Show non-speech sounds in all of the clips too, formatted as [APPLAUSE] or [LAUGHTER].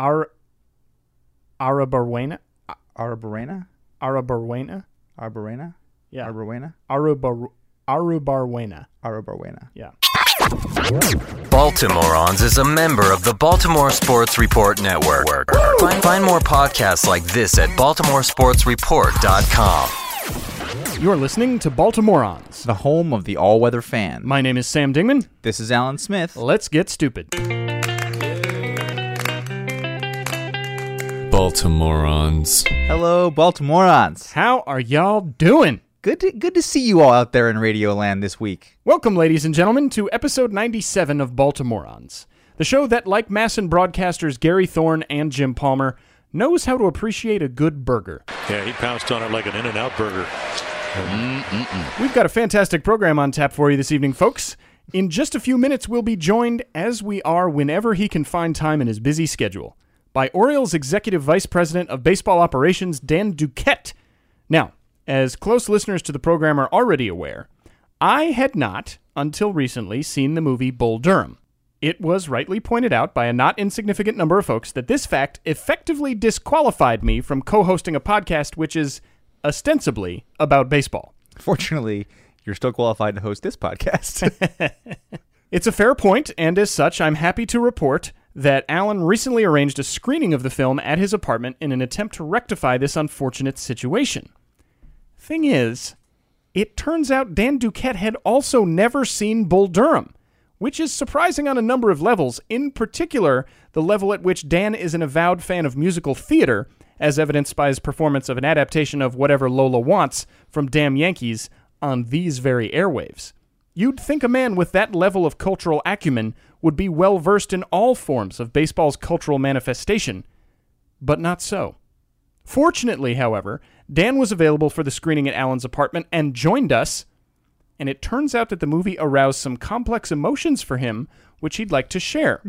Ar Arabarwena? Arborena? Arabarwena? Arborena? Yeah. Arborena? Arubar Arubarwena. Arborena. Yeah. Baltimoreans is a member of the Baltimore Sports Report Network. Find, find more podcasts like this at baltimoresportsreport.com. You're listening to Baltimoreans. The home of the all-weather fan. My name is Sam Dingman. This is Alan Smith. Let's get stupid. Baltimoreans. Hello, Baltimoreans. How are y'all doing? Good to, good to see you all out there in Radio Land this week. Welcome, ladies and gentlemen, to episode 97 of Baltimoreans, the show that, like MASN broadcasters Gary Thorne and Jim Palmer, knows how to appreciate a good burger. Yeah, he pounced on it like an In and Out burger. We've got a fantastic program on tap for you this evening, folks. In just a few minutes, we'll be joined, as we are whenever he can find time in his busy schedule, by Orioles Executive Vice President of Baseball Operations, Dan Duquette. Now, as close listeners to the program are already aware, I had not, until recently, seen the movie Bull Durham. It was rightly pointed out by a not insignificant number of folks that this fact effectively disqualified me from co hosting a podcast which is ostensibly about baseball. Fortunately, you're still qualified to host this podcast. [LAUGHS] It's a fair point, and as such, I'm happy to report that Alan recently arranged a screening of the film at his apartment in an attempt to rectify this unfortunate situation. Thing is, it turns out Dan Duquette had also never seen Bull Durham, which is surprising on a number of levels, in particular, the level at which Dan is an avowed fan of musical theater, as evidenced by his performance of an adaptation of Whatever Lola Wants from Damn Yankees on these very airwaves. You'd think a man with that level of cultural acumen would be well versed in all forms of baseball's cultural manifestation, but not so. Fortunately, however, Dan was available for the screening at Alan's apartment and joined us, and it turns out that the movie aroused some complex emotions for him, which he'd like to share.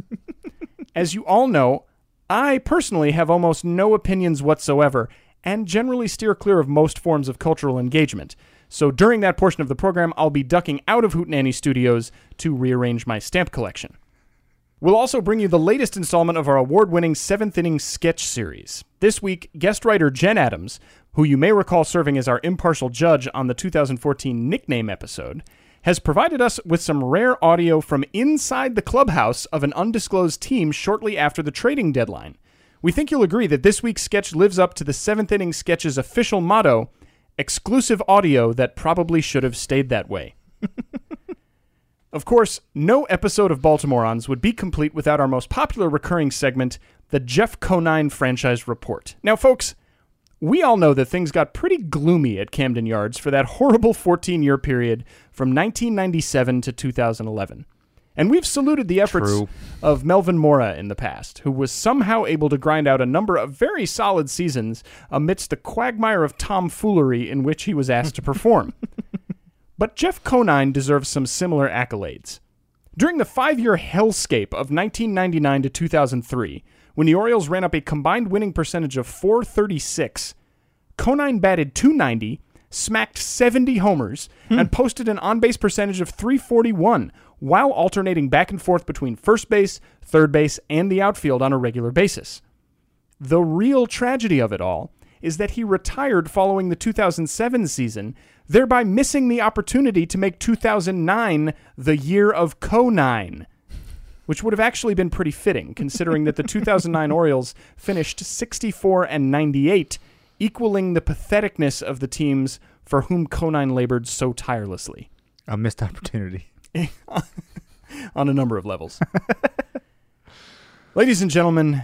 [LAUGHS] As you all know, I personally have almost no opinions whatsoever and generally steer clear of most forms of cultural engagement. So during that portion of the program, I'll be ducking out of Hootenanny Studios to rearrange my stamp collection. We'll also bring you the latest installment of our award winning seventh inning sketch series. This week, guest writer Jen Adams, who you may recall serving as our impartial judge on the 2014 nickname episode, has provided us with some rare audio from inside the clubhouse of an undisclosed team shortly after the trading deadline. We think you'll agree that this week's sketch lives up to the seventh inning sketch's official motto exclusive audio that probably should have stayed that way. [LAUGHS] Of course, no episode of Baltimoreans would be complete without our most popular recurring segment, the Jeff Conine Franchise Report. Now, folks, we all know that things got pretty gloomy at Camden Yards for that horrible 14 year period from 1997 to 2011. And we've saluted the efforts True. of Melvin Mora in the past, who was somehow able to grind out a number of very solid seasons amidst the quagmire of tomfoolery in which he was asked to perform. [LAUGHS] But Jeff Conine deserves some similar accolades. During the five year hellscape of 1999 to 2003, when the Orioles ran up a combined winning percentage of 436, Conine batted 290, smacked 70 homers, hmm. and posted an on base percentage of 341 while alternating back and forth between first base, third base, and the outfield on a regular basis. The real tragedy of it all is that he retired following the 2007 season, thereby missing the opportunity to make 2009 the year of Conine, which would have actually been pretty fitting, considering that the 2009 Orioles finished 64 and 98, equaling the patheticness of the teams for whom Conine labored so tirelessly A missed opportunity. [LAUGHS] on a number of levels. Ladies and gentlemen,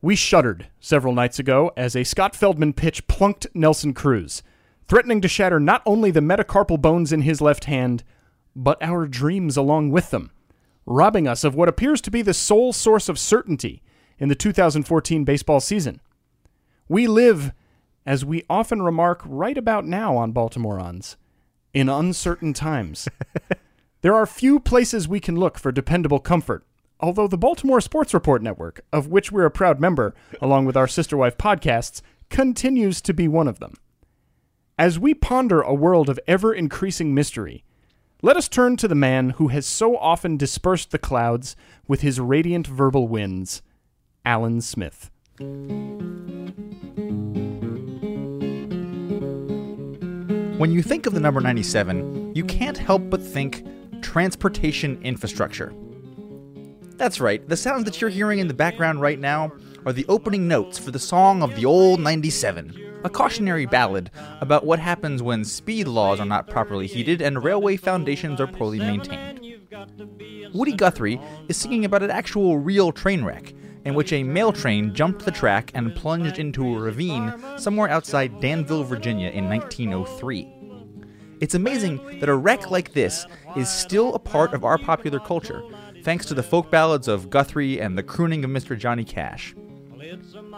we shuddered several nights ago as a Scott Feldman pitch plunked Nelson Cruz, threatening to shatter not only the metacarpal bones in his left hand, but our dreams along with them, robbing us of what appears to be the sole source of certainty in the 2014 baseball season. We live, as we often remark right about now on Baltimoreans, in uncertain times. [LAUGHS] There are few places we can look for dependable comfort, although the Baltimore Sports Report Network, of which we're a proud member, along with our sister wife podcasts, continues to be one of them. As we ponder a world of ever increasing mystery, let us turn to the man who has so often dispersed the clouds with his radiant verbal winds, Alan Smith. When you think of the number 97, you can't help but think transportation infrastructure. That's right, the sounds that you're hearing in the background right now are the opening notes for the song of the old 97, a cautionary ballad about what happens when speed laws are not properly heeded and railway foundations are poorly maintained. Woody Guthrie is singing about an actual real train wreck in which a mail train jumped the track and plunged into a ravine somewhere outside Danville, Virginia in 1903. It's amazing that a wreck like this is still a part of our popular culture, thanks to the folk ballads of Guthrie and the crooning of Mr. Johnny Cash.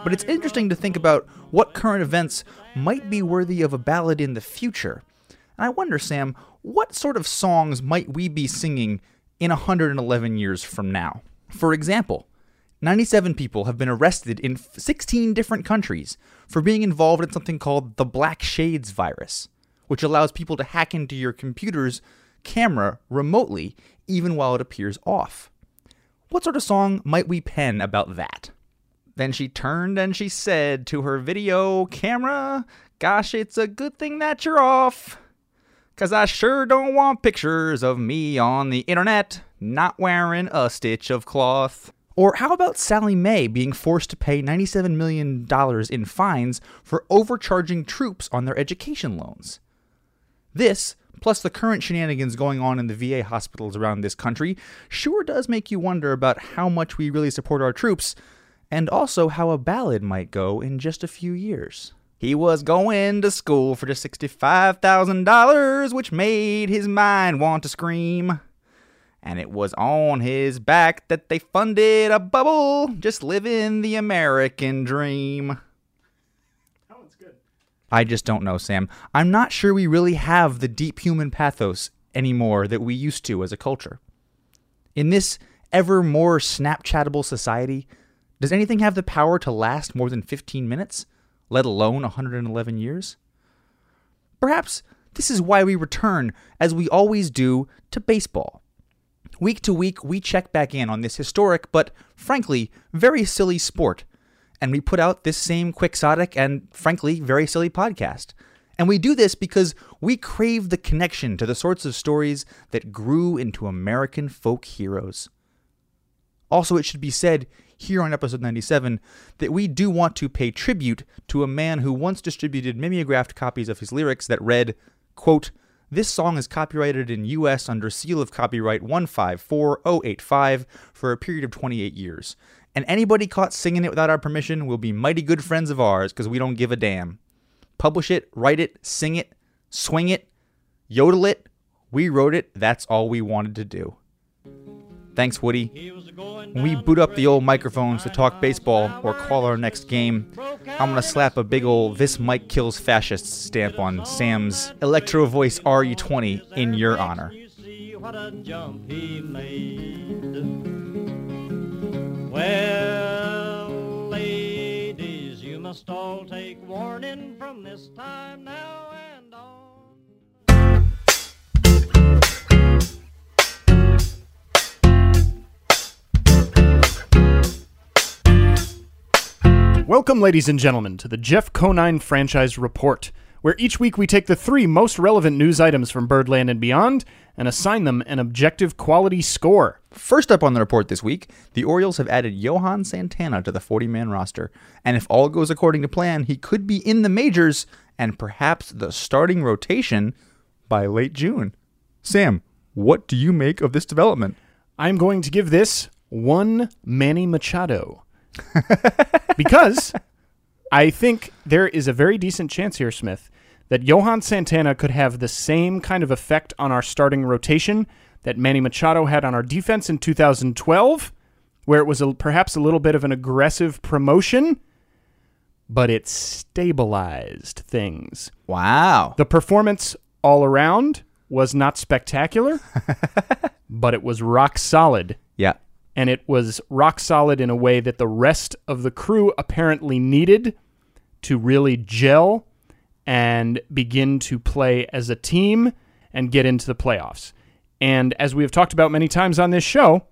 But it's interesting to think about what current events might be worthy of a ballad in the future. And I wonder, Sam, what sort of songs might we be singing in 111 years from now? For example, 97 people have been arrested in 16 different countries for being involved in something called the Black Shades virus, which allows people to hack into your computer's camera remotely even while it appears off. What sort of song might we pen about that? Then she turned and she said to her video camera, Gosh, it's a good thing that you're off. Cause I sure don't want pictures of me on the internet not wearing a stitch of cloth. Or how about Sallie Mae being forced to pay $97 million in fines for overcharging troops on their education loans? This, plus the current shenanigans going on in the VA hospitals around this country, sure does make you wonder about how much we really support our troops, and also how a ballad might go in just a few years. He was going to school for just $65,000, which made his mind want to scream and it was on his back that they funded a bubble, just living the American dream. That one's good. I just don't know, Sam. I'm not sure we really have the deep human pathos anymore that we used to as a culture. In this ever more Snapchatable society, does anything have the power to last more than 15 minutes, let alone 111 years? Perhaps this is why we return, as we always do, to baseball. Week to week, we check back in on this historic, but frankly, very silly sport. And we put out this same quixotic and, frankly, very silly podcast. And we do this because we crave the connection to the sorts of stories that grew into American folk heroes. Also, it should be said here on episode 97 that we do want to pay tribute to a man who once distributed mimeographed copies of his lyrics that read, quote, this song is copyrighted in US under seal of copyright 154085 for a period of 28 years. And anybody caught singing it without our permission will be mighty good friends of ours because we don't give a damn. Publish it, write it, sing it, swing it, yodel it. We wrote it, that's all we wanted to do. Thanks, Woody. When we boot up the old microphones to talk baseball or call our next game, I'm gonna slap a big old This Mic Kills Fascists stamp on Sam's Electro Voice RE20 in your honor. Well, ladies, you must all take warning from this time now Welcome, ladies and gentlemen, to the Jeff Conine Franchise Report, where each week we take the three most relevant news items from Birdland and beyond and assign them an objective quality score. First up on the report this week, the Orioles have added Johan Santana to the 40 man roster. And if all goes according to plan, he could be in the majors and perhaps the starting rotation by late June. Sam, what do you make of this development? I'm going to give this one Manny Machado. [LAUGHS] because I think there is a very decent chance here, Smith, that Johan Santana could have the same kind of effect on our starting rotation that Manny Machado had on our defense in 2012, where it was a, perhaps a little bit of an aggressive promotion, but it stabilized things. Wow. The performance all around was not spectacular, [LAUGHS] but it was rock solid. And it was rock solid in a way that the rest of the crew apparently needed to really gel and begin to play as a team and get into the playoffs. And as we have talked about many times on this show,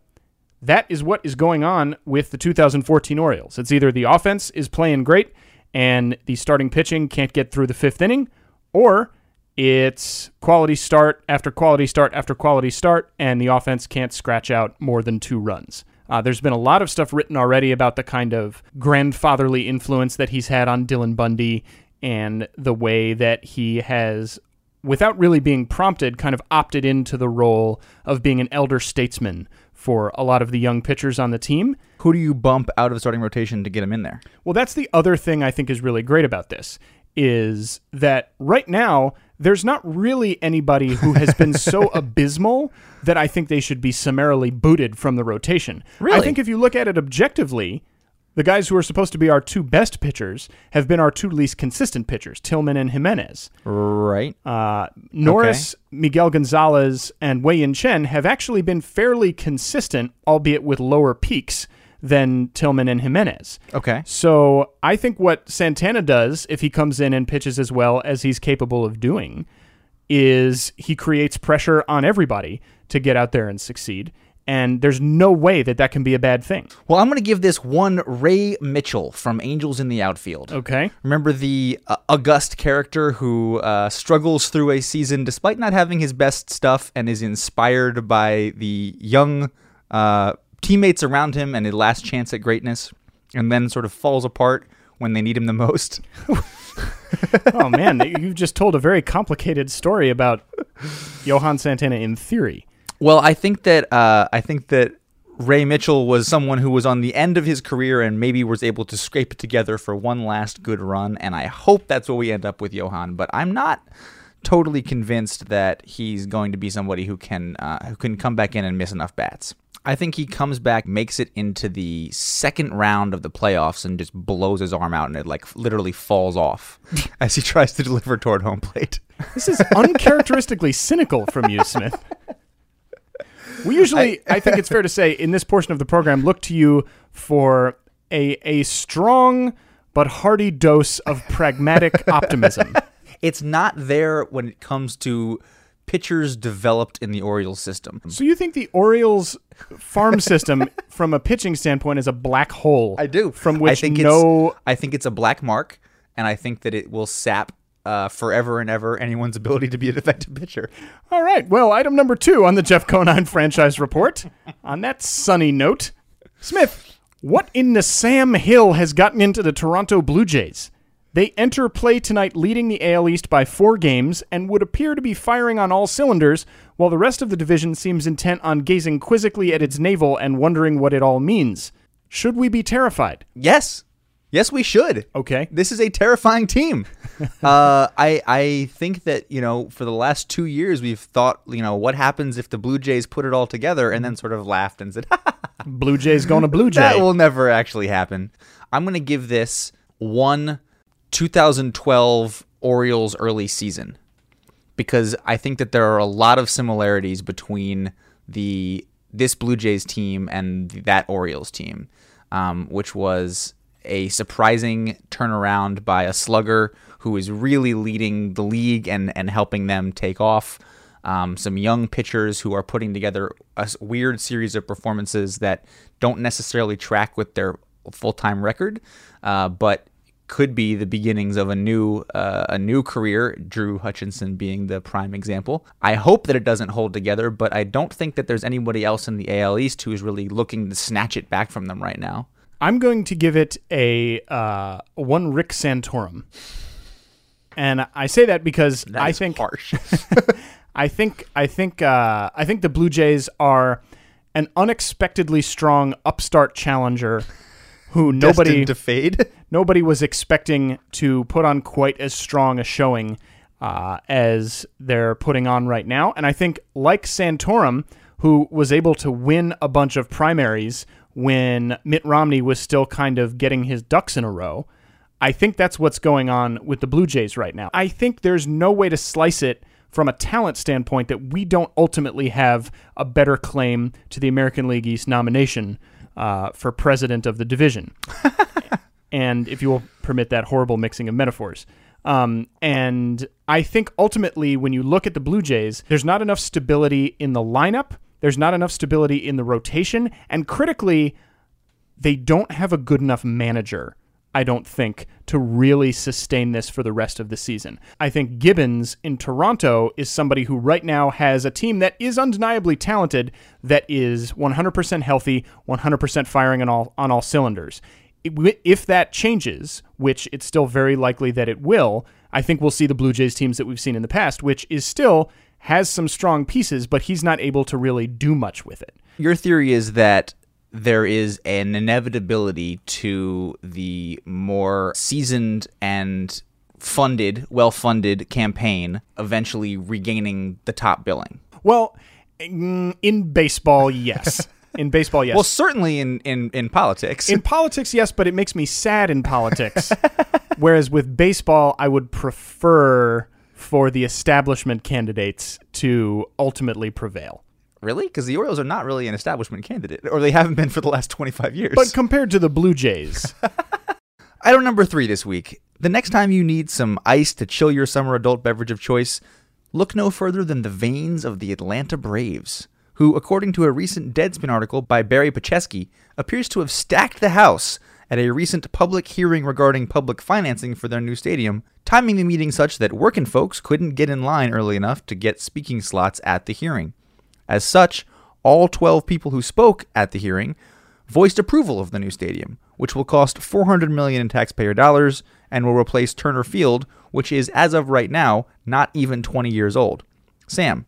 that is what is going on with the 2014 Orioles. It's either the offense is playing great and the starting pitching can't get through the fifth inning, or it's quality start after quality start after quality start, and the offense can't scratch out more than two runs. Uh, there's been a lot of stuff written already about the kind of grandfatherly influence that he's had on Dylan Bundy and the way that he has, without really being prompted, kind of opted into the role of being an elder statesman for a lot of the young pitchers on the team. Who do you bump out of the starting rotation to get him in there? Well, that's the other thing I think is really great about this is that right now there's not really anybody who has been so [LAUGHS] abysmal that I think they should be summarily booted from the rotation. Really? I think if you look at it objectively, the guys who are supposed to be our two best pitchers have been our two least consistent pitchers, Tillman and Jimenez. Right. Uh, Norris, Miguel Gonzalez, and Wei Yin Chen have actually been fairly consistent, albeit with lower peaks than Tillman and Jimenez. Okay. So I think what Santana does, if he comes in and pitches as well as he's capable of doing, is he creates pressure on everybody to get out there and succeed. And there's no way that that can be a bad thing. Well, I'm going to give this one Ray Mitchell from Angels in the Outfield. Okay. Remember the uh, august character who uh, struggles through a season despite not having his best stuff and is inspired by the young uh, teammates around him and his last chance at greatness, and then sort of falls apart when they need him the most. [LAUGHS] Oh man, you've just told a very complicated story about Johan Santana in theory. Well, I think that uh, I think that Ray Mitchell was someone who was on the end of his career and maybe was able to scrape it together for one last good run, and I hope that's what we end up with Johan. But I'm not totally convinced that he's going to be somebody who can uh, who can come back in and miss enough bats. I think he comes back, makes it into the second round of the playoffs, and just blows his arm out, and it like literally falls off [LAUGHS] as he tries to deliver toward home plate. [LAUGHS] This is uncharacteristically cynical from you, Smith. We usually, I, think it's fair to say, in this portion of the program, look to you for a a strong but hearty dose of pragmatic optimism. [LAUGHS] It's not there when it comes to pitchers developed in the Orioles system. So you think the Orioles farm [LAUGHS] system, from a pitching standpoint, is a black hole? I do. From I which think no it's, I think it's a black mark, and I think that it will sap uh, forever and ever anyone's ability to be an effective pitcher. All right. Well, item number two on the Jeff Conine [LAUGHS] franchise report. on that sunny note, Smith, what in the Sam Hill has gotten into the Toronto Blue Jays? They enter play tonight leading the AL East by four games and would appear to be firing on all cylinders, while the rest of the division seems intent on gazing quizzically at its navel and wondering what it all means. Should we be terrified? Yes, yes, we should. Okay. This is a terrifying team. [LAUGHS] uh, I I think that you know for the last two years we've thought you know what happens if the Blue Jays put it all together and then sort of laughed and said [LAUGHS] Blue Jays going to Blue Jay. that will never actually happen. I'm gonna give this one 2012 Orioles early season because I think that there are a lot of similarities between the this Blue Jays team and that Orioles team, um, which was a surprising turnaround by a slugger who is really leading the league and and helping them take off. Um, some young pitchers who are putting together a weird series of performances that don't necessarily track with their full time record, uh, but could be the beginnings of a new uh, a new career. Drew Hutchison being the prime example. I hope that it doesn't hold together, but I don't think that there's anybody else in the AL East who is really looking to snatch it back from them right now. I'm going to give it a uh, one Rick Santorum, and I say that because That I think harsh. [LAUGHS] I think I think uh, I think the Blue Jays are an unexpectedly strong upstart challenger who [LAUGHS] nobody to fade. [LAUGHS] nobody was expecting to put on quite as strong a showing uh, as they're putting on right now. And I think, like Santorum, who was able to win a bunch of primaries when Mitt Romney was still kind of getting his ducks in a row, I think that's what's going on with the Blue Jays right now. I think there's no way to slice it from a talent standpoint that we don't ultimately have a better claim to the American League East nomination uh, for president of the division. [LAUGHS] And if you will permit that horrible mixing of metaphors. Um, and I think ultimately, when you look at the Blue Jays, there's not enough stability in the lineup. There's not enough stability in the rotation, and critically, they don't have a good enough manager, I don't think, to really sustain this for the rest of the season. I think Gibbons in Toronto is somebody who right now has a team that is undeniably talented, that is 100% healthy, 100% firing on all on all cylinders. If that changes, which it's still very likely that it will, I think we'll see the Blue Jays teams that we've seen in the past, which is still has some strong pieces, but he's not able to really do much with it. Your theory is that there is an inevitability to the more seasoned and funded, well funded campaign eventually regaining the top billing. Well, in baseball, yes. [LAUGHS] In baseball, yes. Well, certainly in, in, in politics. in politics, yes, but it makes me sad in politics. [LAUGHS] Whereas with baseball, I would prefer for the establishment candidates to ultimately prevail. Really? Because the Orioles are not really an establishment candidate, or they haven't been for the last [LAUGHS] 25 years. But compared to the Blue Jays, [LAUGHS] Item number three this week. The next time you need some ice to chill your summer adult beverage of choice, look no further than the veins of the Atlanta Braves, who, according to a recent Deadspin article by Barry Petchesky, appears to have stacked the house at a recent public hearing regarding public financing for their new stadium, timing the meeting such that working folks couldn't get in line early enough to get speaking slots at the hearing. As such, all 12 people who spoke at the hearing voiced approval of the new stadium, which will cost 400 million in taxpayer dollars and will replace Turner Field, which is as of right now not even 20 years old. Sam,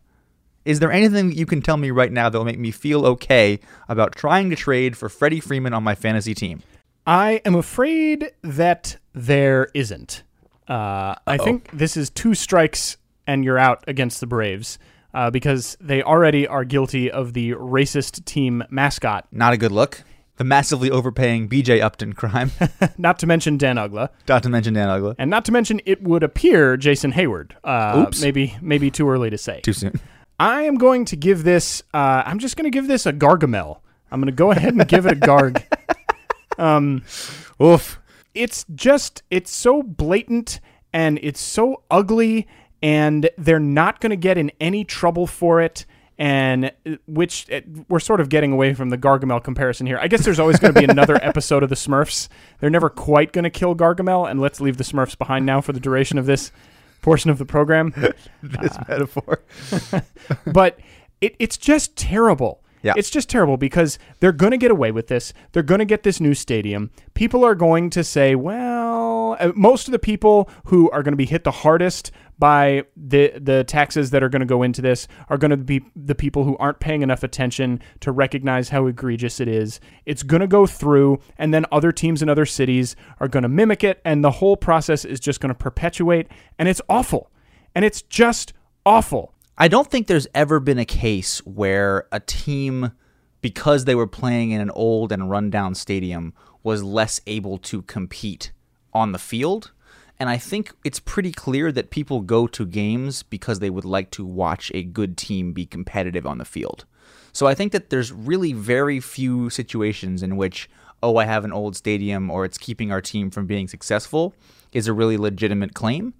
is there anything that you can tell me right now that will make me feel okay about trying to trade for Freddie Freeman on my fantasy team? I am afraid that there isn't. Uh, I think this is two strikes and you're out against the Braves uh, because they already are guilty of the racist team mascot, Not a good look. The massively overpaying BJ Upton crime, [LAUGHS] not to mention Dan Uggla, not to mention Dan Uggla. and not to mention it would appear Jason Heyward. Uh, Oops. Maybe maybe too early to say. Too soon. I am going to give this. Uh, I'm just going to give this a Gargamel. I'm going to go ahead and give it a Garg. [LAUGHS] Um, Oof. it's just it's so blatant and it's so ugly and they're not going to get in any trouble for it and uh, which uh, we're sort of getting away from the Gargamel comparison here. I guess there's always going to be another [LAUGHS] episode of the Smurfs. They're never quite going to kill Gargamel and let's leave the Smurfs behind now for the duration of this portion of the program. [LAUGHS] This metaphor. [LAUGHS] but it, it's just terrible. Yeah. It's just terrible because they're going to get away with this. They're going to get this new stadium. People are going to say, well, uh, most of the people who are going to be hit the hardest by the the taxes that are going to go into this are going to be the people who aren't paying enough attention to recognize how egregious it is. It's going to go through and then other teams in other cities are going to mimic it and the whole process is just going to perpetuate and it's awful. And it's just awful. I don't think there's ever been a case where a team, because they were playing in an old and rundown stadium, was less able to compete on the field. And I think it's pretty clear that people go to games because they would like to watch a good team be competitive on the field. So I think that there's really very few situations in which, oh, I have an old stadium or it's keeping our team from being successful is a really legitimate claim.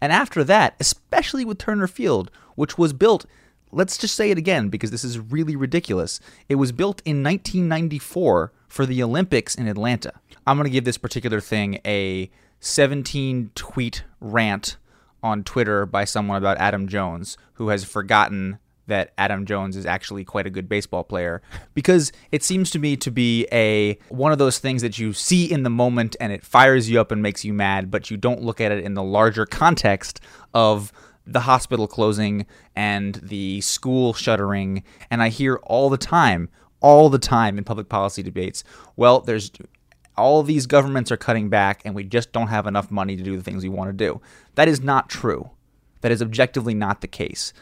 And after that, especially with Turner Field, which was built, let's just say it again because this is really ridiculous. It was built in 1994 for the Olympics in Atlanta. I'm going to give this particular thing a 17 tweet rant on Twitter by someone about Adam Jones, who has forgotten that Adam Jones is actually quite a good baseball player because it seems to me to be a one of those things that you see in the moment and it fires you up and makes you mad but you don't look at it in the larger context of the hospital closing and the school shuttering and I hear all the time all the time in public policy debates well there's all these governments are cutting back and we just don't have enough money to do the things we want to do. That is not true. That is objectively not the case.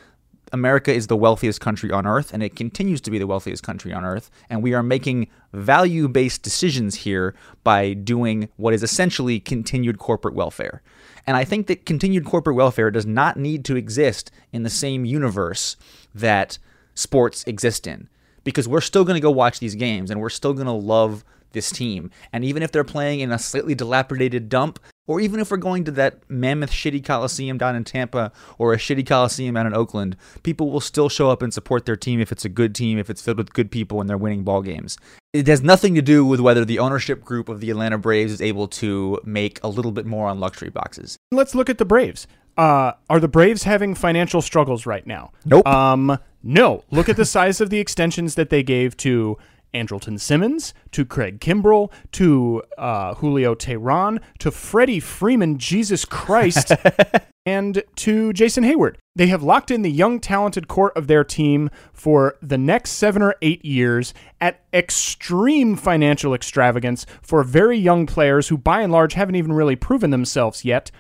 America is the wealthiest country on earth and it continues to be the wealthiest country on earth and we are making value-based decisions here by doing what is essentially continued corporate welfare. And I think that continued corporate welfare does not need to exist in the same universe that sports exist in because we're still going to go watch these games and we're still going to love this team. And even if they're playing in a slightly dilapidated dump, or even if we're going to that mammoth shitty coliseum down in Tampa or a shitty coliseum down in Oakland, people will still show up and support their team if it's a good team, if it's filled with good people and they're winning ball games. It has nothing to do with whether the ownership group of the Atlanta Braves is able to make a little bit more on luxury boxes. Let's look at the Braves. Uh, are the Braves having financial struggles right now? Nope. Um, no. Look at the size of the extensions that they gave to Andrelton Simmons, to Craig Kimbrel, to uh, Julio Teheran, to Freddie Freeman, Jesus Christ, [LAUGHS] and to Jason Heyward. They have locked in the young, talented core of their team for the next seven or eight years at extreme financial extravagance for very young players who, by and large, haven't even really proven themselves yet.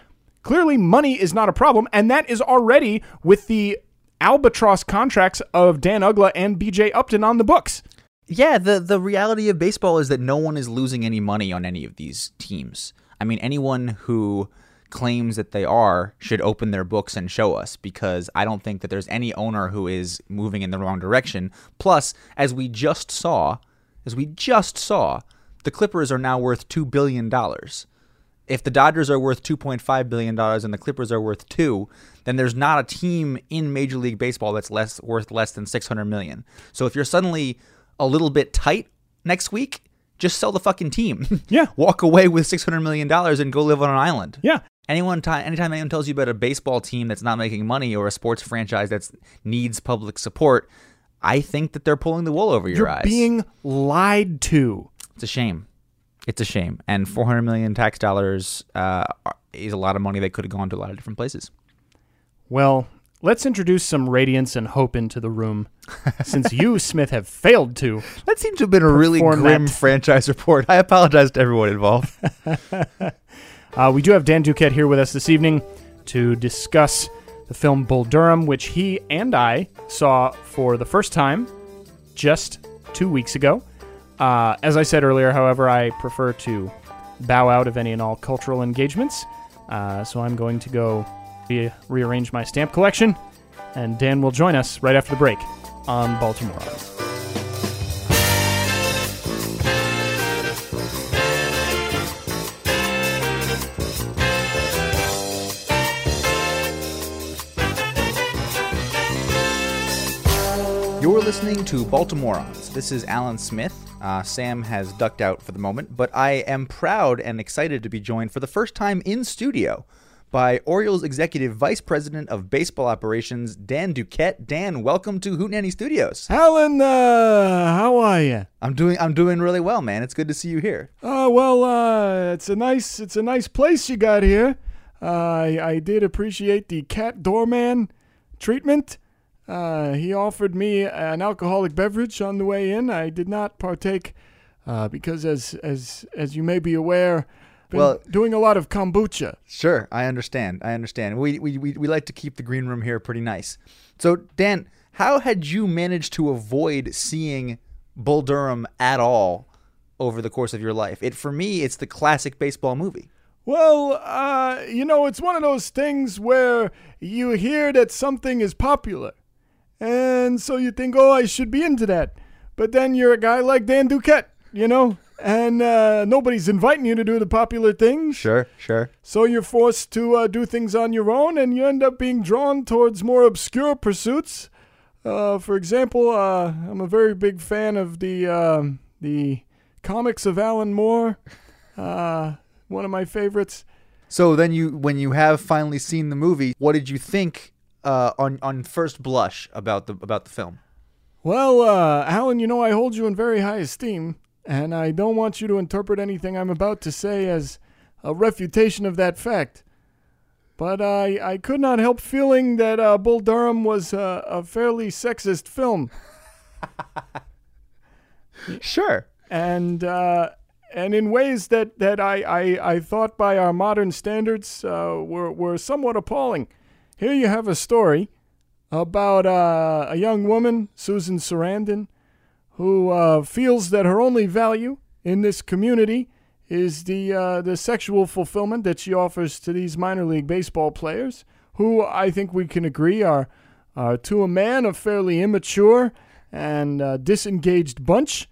Clearly, money is not a problem, and that is already with the albatross contracts of Dan Uggla and BJ Upton on the books. Yeah, the the reality of baseball is that no one is losing any money on any of these teams. I mean, anyone who claims that they are should open their books and show us because I don't think that there's any owner who is moving in the wrong direction. Plus, as we just saw, as we just saw, the Clippers are now worth 2 billion dollars. If the Dodgers are worth 2.5 billion dollars and the Clippers are worth 2, then there's not a team in Major League Baseball that's less worth less than 600 million. So if you're suddenly a little bit tight next week, just sell the fucking team. [LAUGHS] Yeah. Walk away with 600 million dollars and go live on an island. Yeah. Anyone time anytime anyone tells you about a baseball team that's not making money or a sports franchise that needs public support, I think that they're pulling the wool over your You're eyes. being lied to. It's a shame. It's a shame. And 400 million tax dollars uh, is a lot of money that could have gone to a lot of different places. Well, let's introduce some radiance and hope into the room, since you, [LAUGHS] Smith, have failed to. That seems to have been a really grim that. franchise report. I apologize to everyone involved. [LAUGHS] Uh, we do have Dan Duquette here with us this evening to discuss the film Bull Durham, which he and I saw for the first time just two weeks ago. Uh, as I said earlier, however, I prefer to bow out of any and all cultural engagements. Uh, so I'm going to go re- rearrange my stamp collection, and Dan will join us right after the break on Baltimore. You're listening to Baltimoreans. This is Alan Smith. Uh, Sam has ducked out for the moment, but I am proud and excited to be joined for the first time in studio by Orioles Executive Vice President of Baseball Operations, Dan Duquette. Dan, welcome to Hootenanny Studios. Alan, uh, how are you? I'm doing I'm doing really well, man. It's good to see you here. Uh, well, uh, it's a nice, it's a nice place you got here. Uh, I, I did appreciate the cat doorman treatment. Uh, he offered me an alcoholic beverage on the way in. I did not partake, uh, because as as as you may be aware, been Well- doing a lot of kombucha. Sure, I understand. I understand. We, we, we, we like to keep the green room here pretty nice. So, Dan, how had you managed to avoid seeing Bull Durham at all over the course of your life? It for me, it's the classic baseball movie. Well, uh, you know, it's one of those things where you hear that something is popular. And so you think, oh, I should be into that. But then you're a guy like Dan Duquette, you know? And uh, nobody's inviting you to do the popular things. Sure, sure. So you're forced to uh, do things on your own, and you end up being drawn towards more obscure pursuits. Uh, for example, uh, I'm a very big fan of the um the comics of Alan Moore. Uh, one of my favorites. So then you, when you have finally seen the movie, what did you think uh, on on first blush about the about the film? Well, uh, Alan, you know I hold you in very high esteem, and I don't want you to interpret anything I'm about to say as a refutation of that fact. But I, I could not help feeling that uh, Bull Durham was uh, a fairly sexist film, [LAUGHS] Sure. and uh, and in ways that that I, I, I thought by our modern standards uh, were were somewhat appalling. Here you have a story about uh, a young woman, Susan Sarandon, who uh, feels that her only value in this community is the uh, the sexual fulfillment that she offers to these minor league baseball players, who I think we can agree are are to a man a fairly immature and uh, disengaged bunch.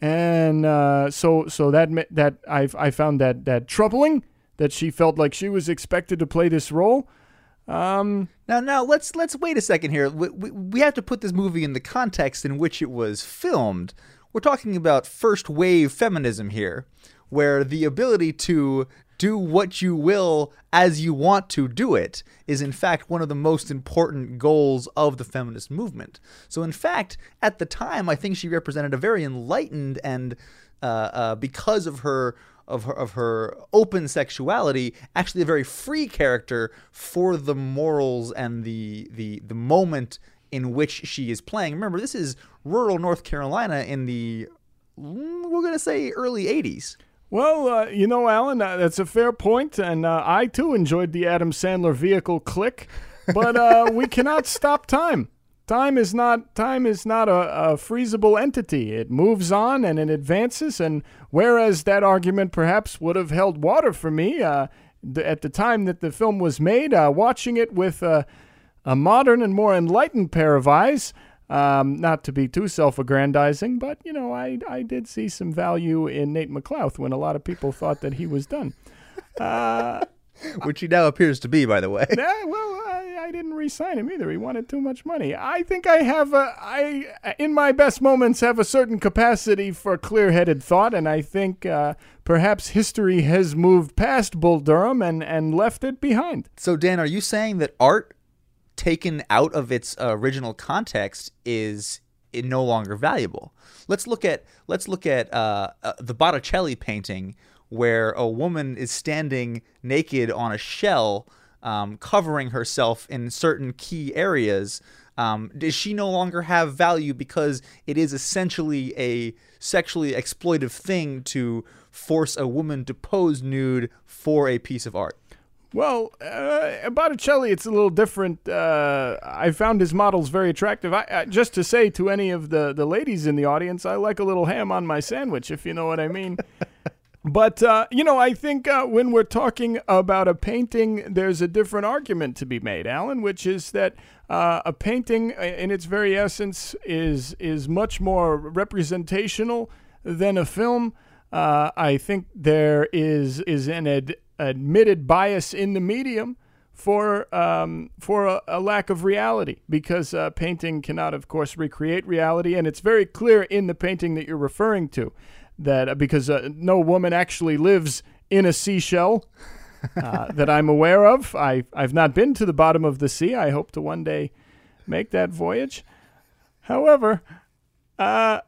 And uh, so so that that I I found that that troubling that she felt like she was expected to play this role. Um, Now, now let's let's wait a second here. We, we, we have to put this movie in the context in which it was filmed. We're talking about first wave feminism here, where the ability to do what you will as you want to do it is in fact one of the most important goals of the feminist movement. So in fact, at the time, I think she represented a very enlightened and uh, uh, because of her of her of her open sexuality, actually a very free character for the morals and the the the moment in which she is playing. Remember, this is rural North Carolina in the mm, we're gonna say early '80s. Well, uh, you know, Alan, uh, that's a fair point, and uh, I too enjoyed the Adam Sandler vehicle click, but uh, we cannot stop time. Time is not time is not a, a freezable entity. It moves on and it advances, and whereas that argument perhaps would have held water for me uh, th- at the time that the film was made, uh, watching it with uh, a modern and more enlightened pair of eyes. Um, not to be too self-aggrandizing, but you know, I I did see some value in Nate McLouth when a lot of people thought that he was done. [LAUGHS] Which he now appears to be, by the way. Yeah, well, I, I didn't re-sign him either. He wanted too much money. I think I have a I in my best moments have a certain capacity for clear-headed thought, and I think uh, perhaps history has moved past Bull Durham and and left it behind. So, Dan, are you saying that art taken out of its uh, original context is no longer valuable? Let's look at let's look at uh, uh, the Botticelli painting where a woman is standing naked on a shell, um, covering herself in certain key areas. Um, does she no longer have value because it is essentially a sexually exploitive thing to force a woman to pose nude for a piece of art? Well, uh, Botticelli, it's a little different. Uh, I found his models very attractive. I, I, just to say to any of the, the ladies in the audience, I like a little ham on my sandwich, if you know what I mean. [LAUGHS] but, uh, you know, I think uh, when we're talking about a painting, there's a different argument to be made, Alan, which is that uh, a painting, uh, in its very essence, is, is much more representational than a film. Uh, I think there is is an ad, admitted bias in the medium for um, for a, a lack of reality because uh, painting cannot, of course, recreate reality, and it's very clear in the painting that you're referring to that uh, because uh, no woman actually lives in a seashell uh, [LAUGHS] that I'm aware of. I I've not been to the bottom of the sea. I hope to one day make that voyage. However, uh,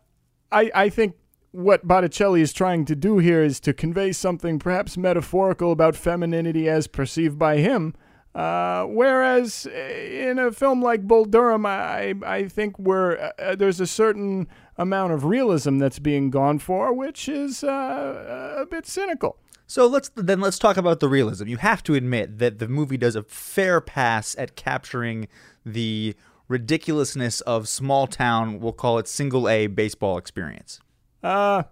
I I think what Botticelli is trying to do here is to convey something perhaps metaphorical about femininity as perceived by him. Uh, whereas in a film like Bull Durham, I, I think we're, uh, there's a certain amount of realism that's being gone for, which is uh, a bit cynical. So let's then let's talk about the realism. You have to admit that the movie does a fair pass at capturing the ridiculousness of small town, we'll call it single A baseball experience. Uh,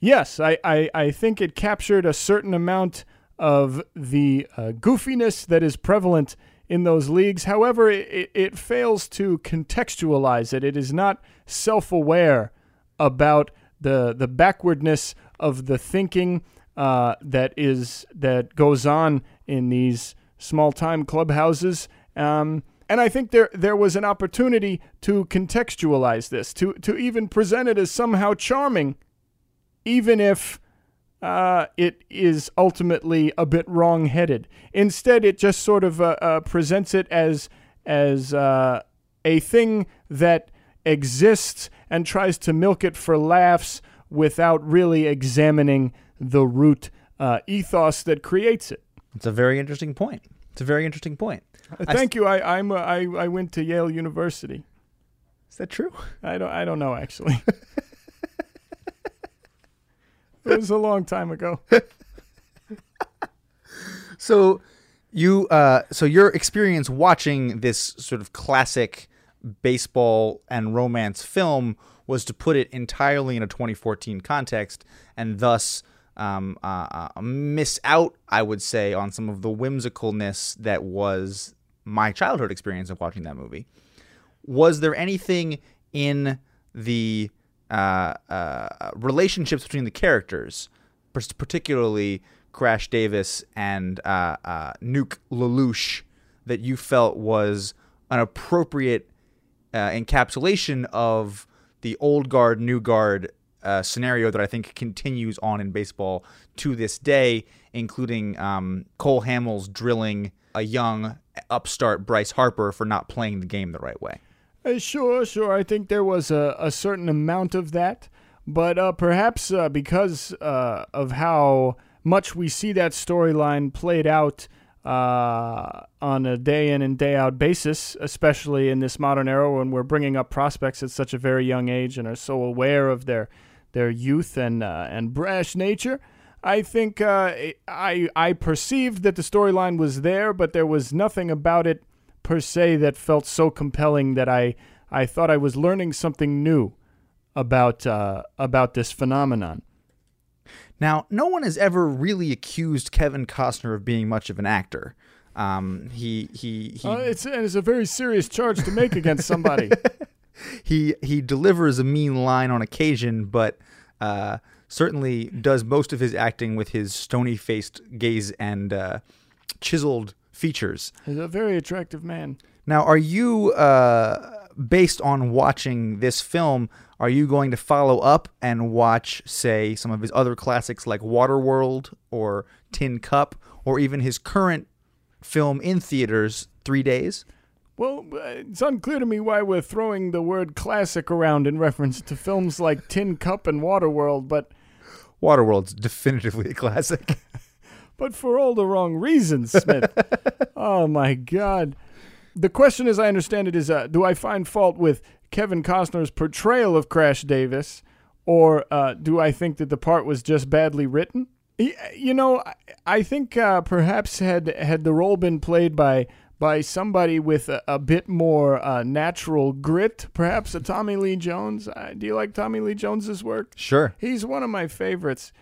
yes, I, I, I think it captured a certain amount of the uh, goofiness that is prevalent in those leagues. However, it, it fails to contextualize it. It is not self aware about the, the backwardness of the thinking uh, that is that goes on in these small time clubhouses. Um, and I think there there was an opportunity to contextualize this, to to even present it as somehow charming, even if uh, it is ultimately a bit wrong-headed. Instead, it just sort of uh, uh, presents it as as uh, a thing that exists and tries to milk it for laughs without really examining the root uh, ethos that creates it. It's a very interesting point. It's a very interesting point. Uh, Thank you. I I'm uh, I I went to Yale University. Is that true? I don't I don't know actually. [LAUGHS] it was a long time ago. [LAUGHS] So you uh so your experience watching this sort of classic baseball and romance film was to put it entirely in a 2014 context and thus um, uh, uh, miss out, I would say, on some of the whimsicalness that was my childhood experience of watching that movie. Was there anything in the uh, uh, relationships between the characters, particularly Crash Davis and uh, uh, Nuke LaLoosh that you felt was an appropriate uh, encapsulation of the old guard, new guard uh, scenario that I think continues on in baseball to this day, including um, Cole Hamels drilling a young upstart Bryce Harper for not playing the game the right way. Uh, sure, sure. I think there was a, a certain amount of that, but uh, perhaps uh, because uh, of how much we see that storyline played out uh, on a day in and day out basis, especially in this modern era when we're bringing up prospects at such a very young age and are so aware of their their youth and uh, and brash nature. I think I I perceived that the storyline was there, but there was nothing about it per se that felt so compelling that I I thought I was learning something new about uh, about this phenomenon. Now, no one has ever really accused Kevin Costner of being much of an actor. Um, he he he Uh, it's it's a very serious charge to make against somebody. [LAUGHS] he he delivers a mean line on occasion, but uh, certainly does most of his acting with his stony faced gaze and uh, chiseled features. He's a very attractive man. Now, are you, uh, based on watching this film, are you going to follow up and watch, say, some of his other classics like Waterworld or Tin Cup, or even his current film in theaters, Three Days? Well, uh, it's unclear to me why we're throwing the word classic around in reference to films like Tin Cup and Waterworld, but Waterworld's definitively a classic. [LAUGHS] but for all the wrong reasons, Smith. [LAUGHS] oh my God. The question, as I understand it, is: uh, Do I find fault with Kevin Costner's portrayal of Crash Davis, or uh, do I think that the part was just badly written? You know, I- think uh, perhaps had had the role been played by by somebody with a, a bit more uh, natural grit, perhaps a Tommy Lee Jones. Uh, do you like Tommy Lee Jones's work? sure. He's one of my favorites.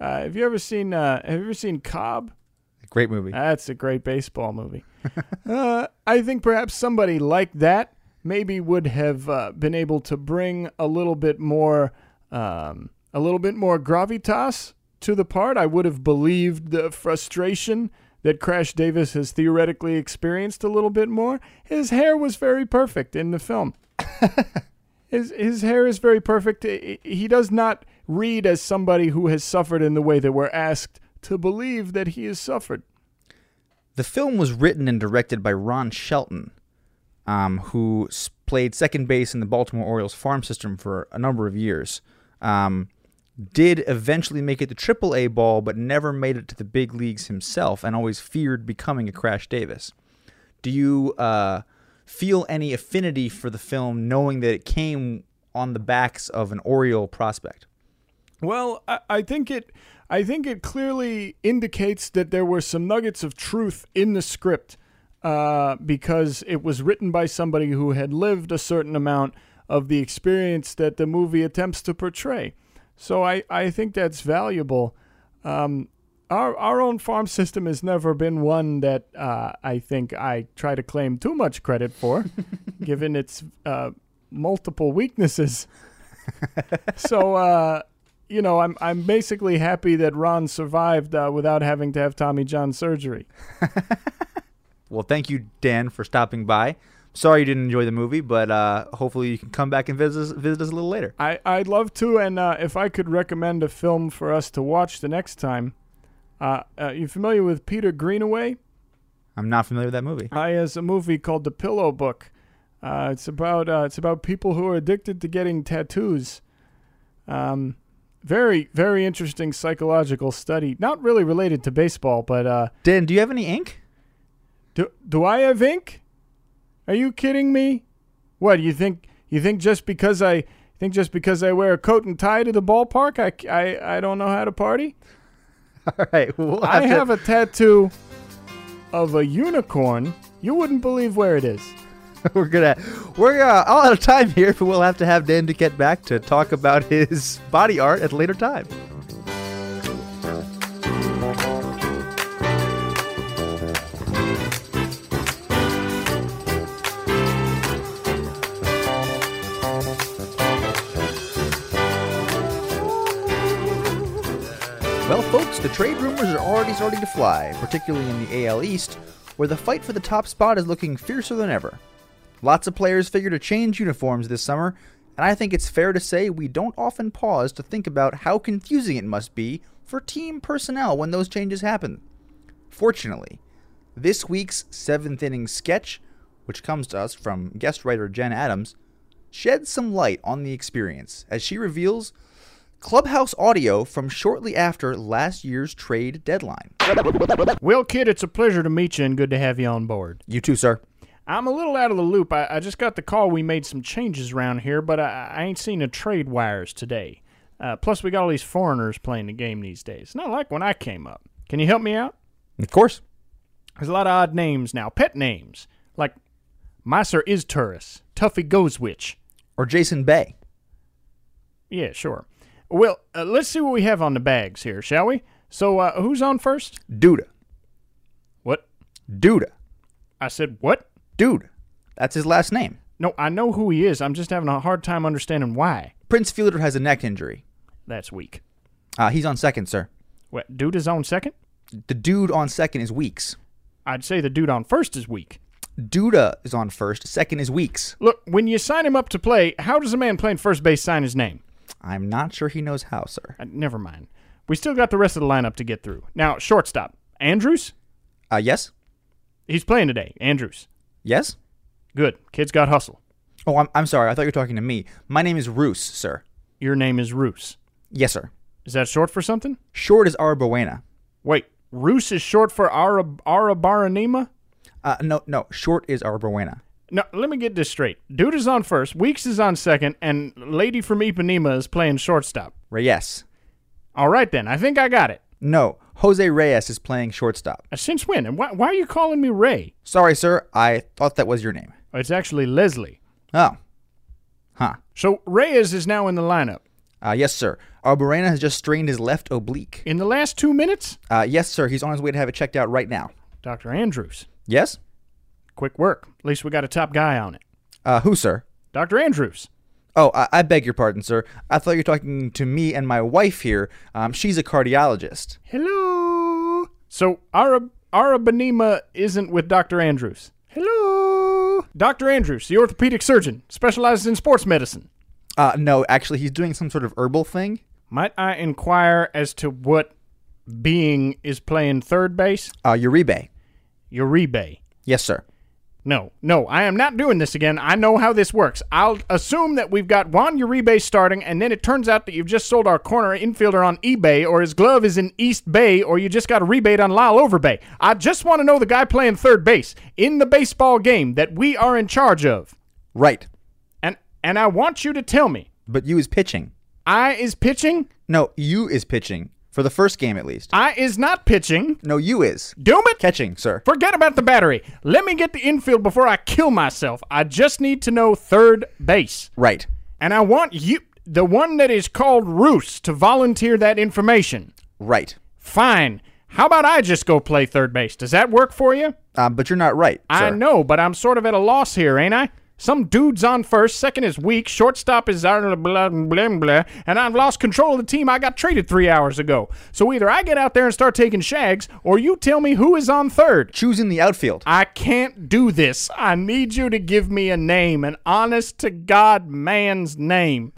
Uh, have you ever seen uh, Have you ever seen Cobb? Great movie. That's a great baseball movie. [LAUGHS] uh, I think perhaps somebody like that maybe would have uh, been able to bring a little bit more, um, a little bit more gravitas to the part. I would have believed the frustration that Crash Davis has theoretically experienced a little bit more. His hair was very perfect in the film. [LAUGHS] his his hair is very perfect. He does not read as somebody who has suffered in the way that we're asked to believe that he has suffered. The film was written and directed by Ron Shelton, um, who played second base in the Baltimore Orioles farm system for a number of years. Um, did eventually make it to AAA ball, but never made it to the big leagues himself, and always feared becoming a Crash Davis. Do you uh, feel any affinity for the film, knowing that it came on the backs of an Oriole prospect? Well, I, I think it I think it clearly indicates that there were some nuggets of truth in the script uh, because it was written by somebody who had lived a certain amount of the experience that the movie attempts to portray. So I, I think that's valuable. Um, our our own farm system has never been one that uh, I think I try to claim too much credit for, [LAUGHS] given its uh, multiple weaknesses. [LAUGHS] so uh, you know, I'm I'm basically happy that Ron survived uh, without having to have Tommy John surgery. [LAUGHS] Well, thank you, Dan, for stopping by. Sorry you didn't enjoy the movie, but uh, hopefully you can come back and visit us, visit us a little later. I I'd love to, and uh, if I could recommend a film for us to watch the next time, uh, uh, you familiar with Peter Greenaway? I'm not familiar with that movie. He has a movie called The Pillow Book. Uh, it's about uh, it's about people who are addicted to getting tattoos. Um, very very interesting psychological study. Not really related to baseball, but uh, Dan, do you have any ink? do do I have ink? Are you kidding me? What you think? You think just because I think just because I wear a coat and tie to the ballpark, I, I, I don't know how to party? [LAUGHS] All right, we'll have I to- have a tattoo of a unicorn. You wouldn't believe where it is. [LAUGHS] we're gonna we're uh, all out of time here, but we'll have to have Dan to get back to talk about his body art at a later time. Well, folks, the trade rumors are already starting to fly, particularly in the AL East, where the fight for the top spot is looking fiercer than ever. Lots of players figure to change uniforms this summer, and I think it's fair to say we don't often pause to think about how confusing it must be for team personnel when those changes happen. Fortunately, this week's seventh inning sketch, which comes to us from guest writer Jen Adams, sheds some light on the experience as she reveals clubhouse audio from shortly after last year's trade deadline. Well, kid, it's a pleasure to meet you and good to have you on board. You too, sir. I'm a little out of the loop. I, I just got the call we made some changes around here, but I, I ain't seen the trade wires today. Uh, plus, we got all these foreigners playing the game these days. Not like when I came up. Can you help me out? Of course. There's a lot of odd names now, pet names like Miser is Turris, Tuffy Gosewisch. Or Jason Bay. Yeah, sure. Well, uh, let's see what we have on the bags here, shall we? So, uh, who's on first? Duda. What? Duda. I said what? Dude. That's his last name. No, I know who he is. I'm just having a hard time understanding why. Prince Fielder has a neck injury. That's weak. Uh, he's on second, sir. What? Dude is on second? The dude on second is Weeks. I'd say the dude on first is weak. Duda is on first. Second is Weeks. Look, when you sign him up to play, how does a man playing first base sign his name? I'm not sure he knows how, sir. Uh, never mind. We still got the rest of the lineup to get through. Now, shortstop. Andrews? Uh, yes? He's playing today. Andrews. Yes? Good. Kid's got hustle. Oh, I'm, I'm sorry. I thought you were talking to me. My name is Roos, sir. Your name is Roos. Yes, sir. Is that short for something? Short is Arruebarrena. Wait, Roos is short for Ara, Arabaranima? Uh, no, no. Short is Arruebarrena. No, let me get this straight. Dude is on first, Weeks is on second, and Lady from Ipanema is playing shortstop. Right, yes. All right, then. I think I got it. No. Jose Reyes is playing shortstop. Uh, Since when? And why, why are you calling me Ray? Sorry, sir. I thought that was your name. It's actually Leslie. Oh. Huh. So Reyes is now in the lineup. Uh, yes, sir. Arruebarrena has just strained his left oblique. In the last two minutes, Uh, yes, sir. He's on his way to have it checked out right now. Dr. Andrews. Yes? Quick work. At least we got a top guy on it. Uh, who, sir? Dr. Andrews. Oh, I, I beg your pardon, sir. I thought you were talking to me and my wife here. Um, she's a cardiologist. Hello. So Ara Arabanema isn't with Dr. Andrews. Hello. Dr. Andrews, the orthopedic surgeon, specializes in sports medicine. Uh, no, actually, he's doing some sort of herbal thing. Might I inquire as to what being is playing third base? Uh, Uribe. Uribe. Yes, sir. No, no, I am not doing this again. I know how this works. I'll assume that we've got Juan Uribe starting, and then it turns out that you've just sold our corner infielder on eBay, or his glove is in East Bay, or you just got a rebate on Lyle Overbay. I just want to know the guy playing third base in the baseball game that we are in charge of. Right. And and I want you to tell me, But you is pitching. I is pitching? No, you is pitching. For the first game, at least. I is not pitching. No, you is. Doom it? Catching, sir. Forget about the battery. Let me get the infield before I kill myself. I just need to know third base. Right. And I want you, the one that is called Roos, to volunteer that information. Right. Fine. How about I just go play third base? Does that work for you? Um, but you're not right, I sir. know, but I'm sort of at a loss here, ain't I? Some dude's on first, second is weak, shortstop is blah, blah, blah, blah, and I've lost control of the team I got traded three hours ago. So either I get out there and start taking shags, or you tell me who is on third. Choosing the outfield. I can't do this. I need you to give me a name, an honest to God man's name.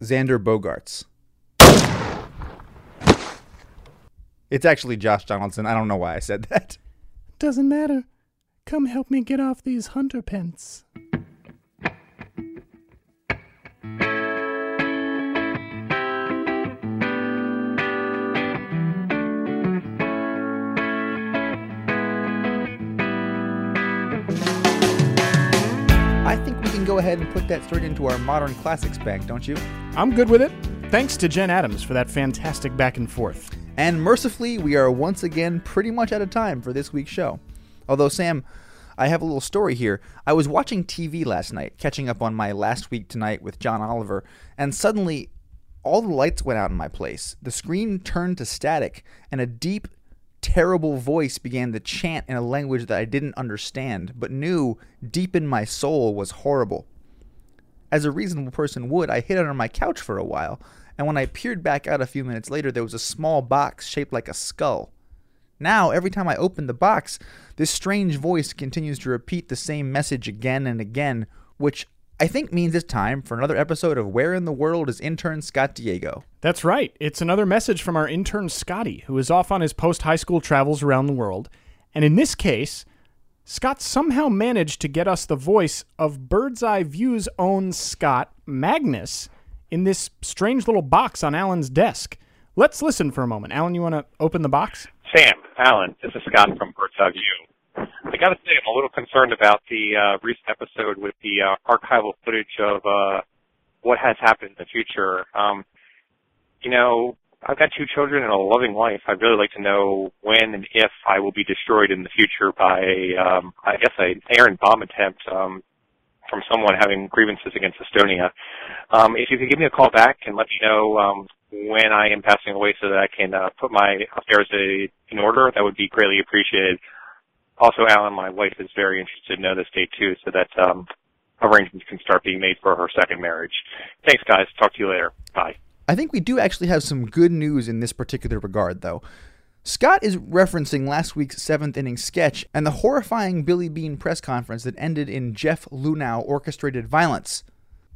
Xander Bogaerts. It's actually Josh Donaldson. I don't know why I said that. Doesn't matter. Come help me get off these hunter pence. Go ahead and put that straight into our modern classics bank, don't you? I'm good with it. Thanks to Jen Adams for that fantastic back and forth. And mercifully, we are once again pretty much out of time for this week's show. Although, Sam, I have a little story here. I was watching TV last night, catching up on my last week tonight with John Oliver, and suddenly all the lights went out in my place. The screen turned to static, and a deep, terrible voice began to chant in a language that I didn't understand, but knew deep in my soul was horrible. As a reasonable person would, I hid under my couch for a while, and when I peered back out a few minutes later, there was a small box shaped like a skull. Now, every time I open the box, this strange voice continues to repeat the same message again and again, which I think means it's time for another episode of Where in the World is Intern Scott Diego? That's right. It's another message from our intern Scotty, who is off on his post high school travels around the world. And in this case, Scott somehow managed to get us the voice of Bird's Eye View's own Scott Magnus in this strange little box on Alan's desk. Let's listen for a moment. Alan, you want to open the box? Sam, Alan, this is Scott from Bird's Eye View. I got to say, I'm a little concerned about the uh, recent episode with the uh, archival footage of uh, what has happened in the future. Um, you know, I've got two children and a loving wife. I'd really like to know when and if I will be destroyed in the future by, um, I guess, an errant bomb attempt um, from someone having grievances against Estonia. Um, if you could give me a call back and let me know um, when I am passing away so that I can uh, put my affairs in order, that would be greatly appreciated. Also, Alan, my wife is very interested in know this date too, so that um, arrangements can start being made for her second marriage. Thanks, guys. Talk to you later. Bye. I think we do actually have some good news in this particular regard, though. Scott is referencing last week's seventh inning sketch and the horrifying Billy Beane press conference that ended in Jeff Luhnow orchestrated violence.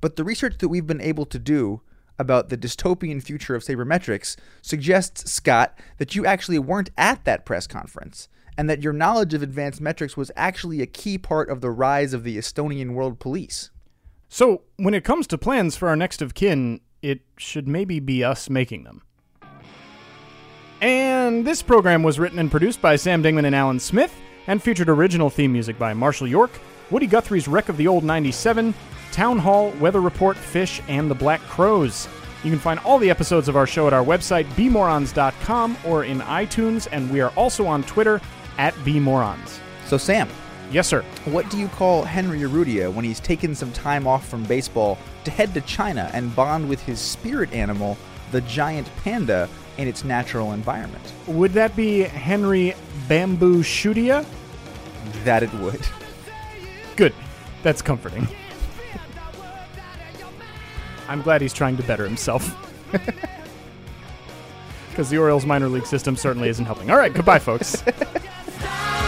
But the research that we've been able to do about the dystopian future of sabermetrics suggests, Scott, that you actually weren't at that press conference and that your knowledge of advanced metrics was actually a key part of the rise of the Estonian world police. So, when it comes to plans for our next of kin, it should maybe be us making them. And this program was written and produced by Sam Dingman and Alan Smith, and featured original theme music by Marshall York, Woody Guthrie's Wreck of the Old 97, Town Hall, Weather Report, Phish, and the Black Crowes. You can find all the episodes of our show at our website, bmorons.com, or in iTunes, and we are also on Twitter at bmorons. So, Sam, Yes, sir. what do you call Henry Urrutia when he's taken some time off from baseball to head to China and bond with his spirit animal, the giant panda, in its natural environment? Would that be Henry Bamboo Shootia? That it would. Good. That's comforting. I'm glad he's trying to better himself. [LAUGHS] Because the Orioles minor league system certainly isn't helping. All right, goodbye, folks. [LAUGHS] kicking